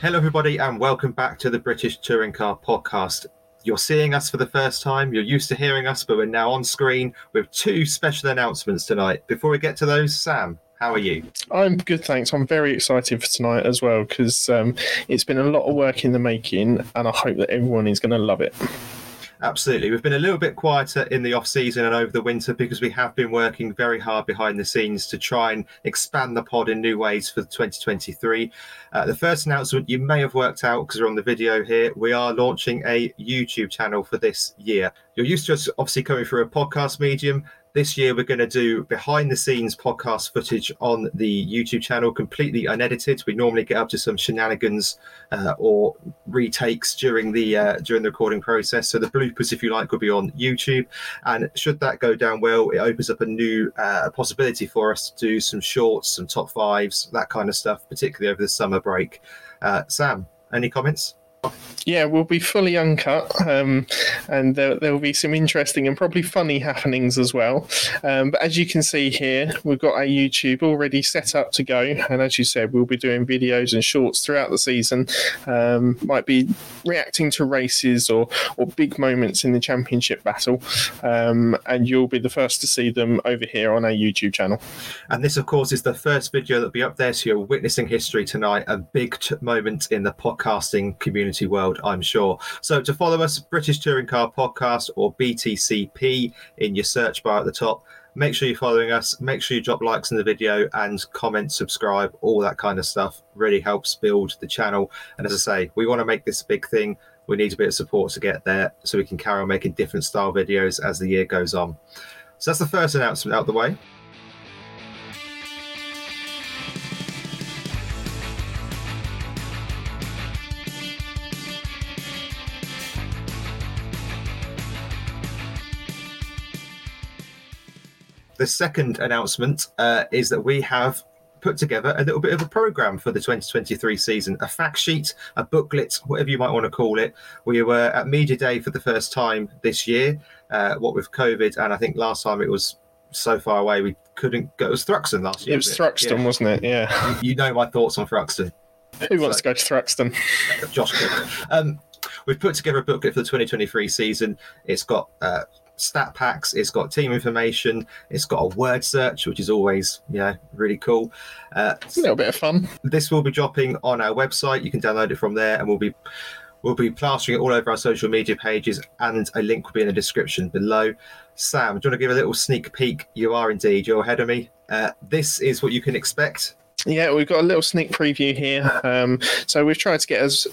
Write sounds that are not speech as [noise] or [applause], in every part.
Hello, everybody, and welcome back to the British Touring Car Podcast. You're seeing us for the first time. You're used to hearing us, but we're now on screen with two special announcements tonight. Before we get to those, Sam, how are you? I'm good, thanks. I'm very excited for tonight as well because um, it's been a lot of work in the making, and I hope that everyone is going to love it. Absolutely. We've been a little bit quieter in the off season and over the winter because we have been working very hard behind the scenes to try and expand the pod in new ways for 2023. Uh, the first announcement you may have worked out because we're on the video here. We are launching a YouTube channel for this year. You're used to us obviously coming through a podcast medium. This year, we're going to do behind the scenes podcast footage on the YouTube channel, completely unedited. We normally get up to some shenanigans uh, or retakes during the uh, during the recording process. So the bloopers, if you like, will be on YouTube. And should that go down well, it opens up a new uh, possibility for us to do some shorts, some top fives, that kind of stuff, particularly over the summer break. Uh, Sam, any comments? Yeah, we'll be fully uncut, um, and there, there, will be some interesting and probably funny happenings as well. Um, but as you can see here, we've got our YouTube already set up to go, and as you said, we'll be doing videos and shorts throughout the season. Um, might be reacting to races or or big moments in the championship battle, um, and you'll be the first to see them over here on our YouTube channel. And this, of course, is the first video that'll be up there, so you're witnessing history tonight, a big t- moment in the podcasting community community I'm sure. So to follow us, British Touring Car Podcast or BTCP in your search bar at the top. Make sure you're following us. Make sure you drop likes in the video and comment, subscribe, all that kind of stuff. Really helps build the channel. And as I say, we want to make this a big thing. We need a bit of support to get there so we can carry on making different style videos as the year goes on. So that's the first announcement out of the way. The second announcement uh, is that we have put together a little bit of a program for the 2023 season. A fact sheet a booklet whatever you might want to call it. We were at media day for the first time this year uh, what with covid and i think last time it was so far away we couldn't go. It was thruxton last year it was thruxton yeah. wasn't it? Yeah. You, you, know my thoughts on thruxton. [laughs] Who wants so, to go to thruxton? Josh um, we've put together a booklet for the 2023 season. It's got uh, stat packs, it's got team information, it's got a word search, which is always yeah really cool. Uh, a little bit of fun. This will be dropping on our website. You can download it from there, and we'll be we'll be plastering it all over our social media pages, and a link will be in the description below. Sam, do you want to give a little sneak peek? You are indeed. You're ahead of me. Uh, this is what you can expect. Yeah, we've got a little sneak preview here. Um, so we've tried to get as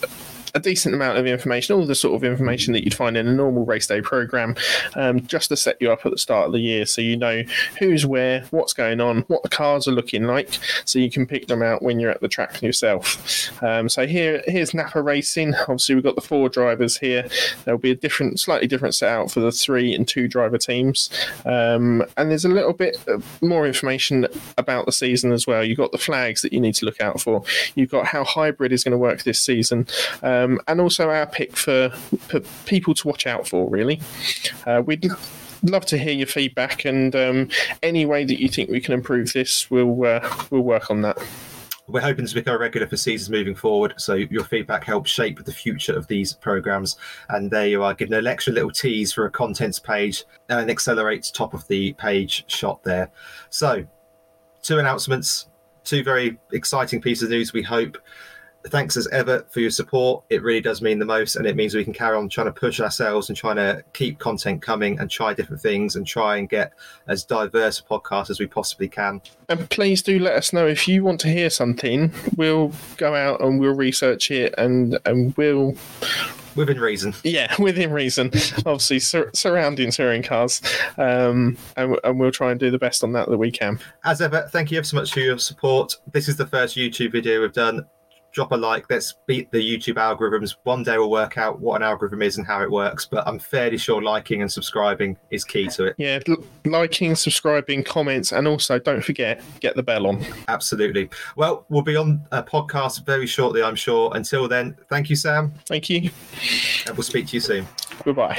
a decent amount of information, all the sort of information that you'd find in a normal race day program, um, just to set you up at the start of the year so you know who's where, what's going on, what the cars are looking like, so you can pick them out when you're at the track yourself. Um, so here, here's Napa Racing. Obviously, we've got the four drivers here. There'll be a different, slightly different setup for the three and two driver teams, um, and there's a little bit more information about the season as well. You've got the flags that you need to look out for. You've got how hybrid is going to work this season. Um, and also our pick for, for, people to watch out for. Really, uh, we'd love to hear your feedback, and um, any way that you think we can improve this, we'll uh, we'll work on that. We're hoping to become regular for seasons moving forward, so your feedback helps shape the future of these programs. And there you are, giving an extra little tease for a contents page and an accelerate top of the page shot there. So, two announcements, two very exciting pieces of news. We hope thanks as ever for your support. It really does mean the most, and it means we can carry on trying to push ourselves and trying to keep content coming and try different things and try and get as diverse a podcast as we possibly can. And please do let us know if you want to hear something. We'll go out and we'll research it and and we'll within reason. Yeah, [laughs] within reason. Obviously, sur- surrounding touring cars, um, and, and, we'll try and do the best on that that we can. As ever, thank you ever so much for your support. This is the first YouTube video we've done drop a like. Let's beat the YouTube algorithms. One day we'll work out what an algorithm is and how it works, but I'm fairly sure liking and subscribing is key to it. Yeah, liking, subscribing, comments, and also don't forget, get the bell on. Absolutely. Well, we'll be on a podcast very shortly, I'm sure. Until then, thank you, Sam. Thank you. And we'll speak to you soon. Goodbye.